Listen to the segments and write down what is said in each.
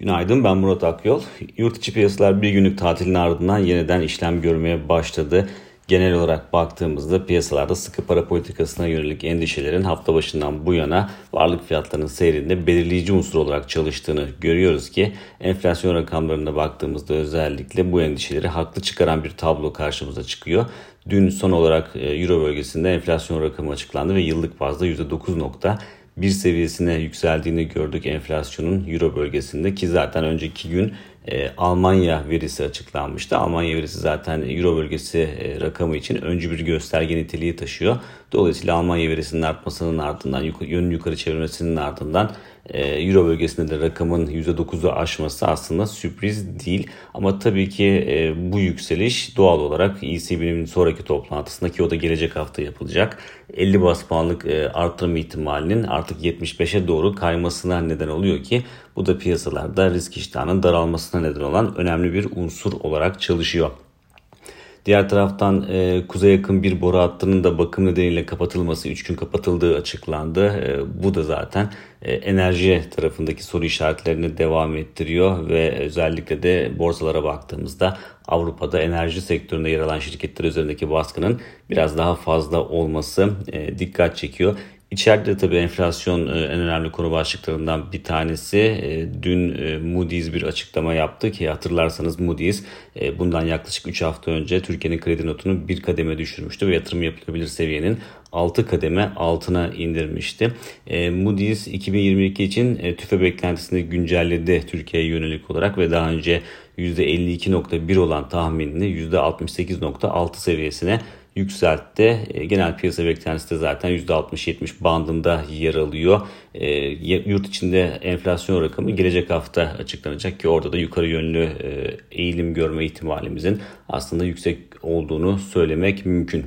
Günaydın ben Murat Akyol. Yurt içi piyasalar bir günlük tatilin ardından yeniden işlem görmeye başladı. Genel olarak baktığımızda piyasalarda sıkı para politikasına yönelik endişelerin hafta başından bu yana varlık fiyatlarının seyrinde belirleyici unsur olarak çalıştığını görüyoruz ki enflasyon rakamlarına baktığımızda özellikle bu endişeleri haklı çıkaran bir tablo karşımıza çıkıyor. Dün son olarak e, Euro bölgesinde enflasyon rakamı açıklandı ve yıllık bazda %9 bir seviyesine yükseldiğini gördük enflasyonun Euro bölgesinde ki zaten önceki gün e, Almanya verisi açıklanmıştı. Almanya verisi zaten Euro bölgesi e, rakamı için öncü bir gösterge niteliği taşıyor. Dolayısıyla Almanya verisinin artmasının ardından yönün yukarı çevirmesinin ardından e, Euro bölgesinde de rakamın %9'u aşması aslında sürpriz değil. Ama tabii ki e, bu yükseliş doğal olarak ECB'nin sonraki toplantısında ki o da gelecek hafta yapılacak 50 bas puanlık e, artırım ihtimalinin artık 75'e doğru kaymasına neden oluyor ki bu da piyasalarda risk iştahının daralmasına neden olan önemli bir unsur olarak çalışıyor. Diğer taraftan e, kuzeye yakın bir boru hattının da bakım nedeniyle kapatılması 3 gün kapatıldığı açıklandı. E, bu da zaten e, enerji tarafındaki soru işaretlerini devam ettiriyor ve özellikle de borsalara baktığımızda Avrupa'da enerji sektöründe yer alan şirketler üzerindeki baskının biraz daha fazla olması e, dikkat çekiyor. İçeride tabii enflasyon e, en önemli konu başlıklarından bir tanesi. E, dün e, Moody's bir açıklama yaptı ki hatırlarsanız Moody's bundan yaklaşık 3 hafta önce Türkiye'nin kredi notunu bir kademe düşürmüştü ve yatırım yapılabilir seviyenin 6 kademe altına indirmişti. Moody's 2022 için tüfe beklentisini güncelledi Türkiye'ye yönelik olarak ve daha önce %52.1 olan tahminini %68.6 seviyesine yükseltti. E, genel piyasa beklentisi de zaten %60-70 bandında yer alıyor. E, yurt içinde enflasyon rakamı gelecek hafta açıklanacak ki orada da yukarı yönlü e, eğilim görme ihtimalimizin aslında yüksek olduğunu söylemek mümkün.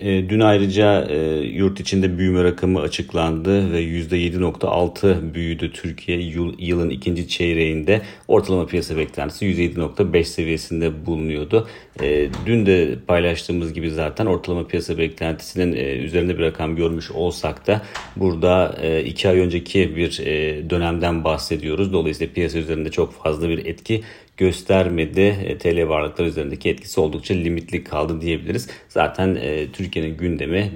E, dün ayrıca e, yurt içinde büyüme rakamı açıklandı ve %7.6 büyüdü Türkiye yılın ikinci çeyreğinde. Ortalama piyasa beklentisi %7.5 seviyesinde bulunuyordu. E, dün de paylaştığımız gibi zaten ortalama piyasa beklentisinin üzerinde bir rakam görmüş olsak da burada iki ay önceki bir dönemden bahsediyoruz. Dolayısıyla piyasa üzerinde çok fazla bir etki göstermedi. E, TL varlıklar üzerindeki etkisi oldukça limitli kaldı diyebiliriz. Zaten e, Türkiye'nin gündemi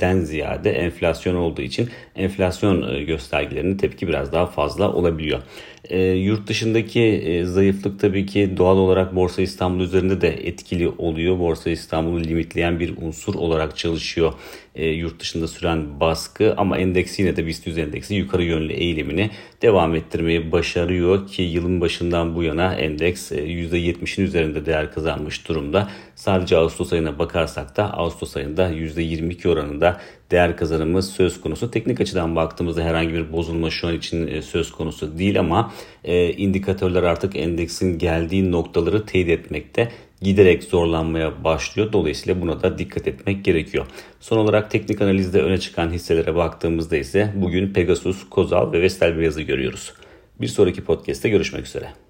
büyümeden ziyade enflasyon olduğu için enflasyon e, göstergelerinin tepki biraz daha fazla olabiliyor. E, yurt dışındaki e, zayıflık tabii ki doğal olarak Borsa İstanbul üzerinde de etkili oluyor. Borsa İstanbul'u limitleyen bir unsur olarak çalışıyor e, yurt dışında süren baskı ama endeks yine de BIST endeksi yukarı yönlü eğilimini devam ettirmeyi başarıyor ki yılın başından bu yana endeks e, %70'in üzerinde değer kazanmış durumda. Sadece Ağustos ayına bakarsak da Ağustos ayında %22 oranında değer kazanımı söz konusu. Teknik açıdan baktığımızda herhangi bir bozulma şu an için e, söz konusu değil ama e, indikatörler artık endeksin geldiği noktaları teyit etmekte giderek zorlanmaya başlıyor. Dolayısıyla buna da dikkat etmek gerekiyor. Son olarak teknik analizde öne çıkan hisselere baktığımızda ise bugün Pegasus, Kozal ve Vestel Beyaz'ı görüyoruz. Bir sonraki podcast'te görüşmek üzere.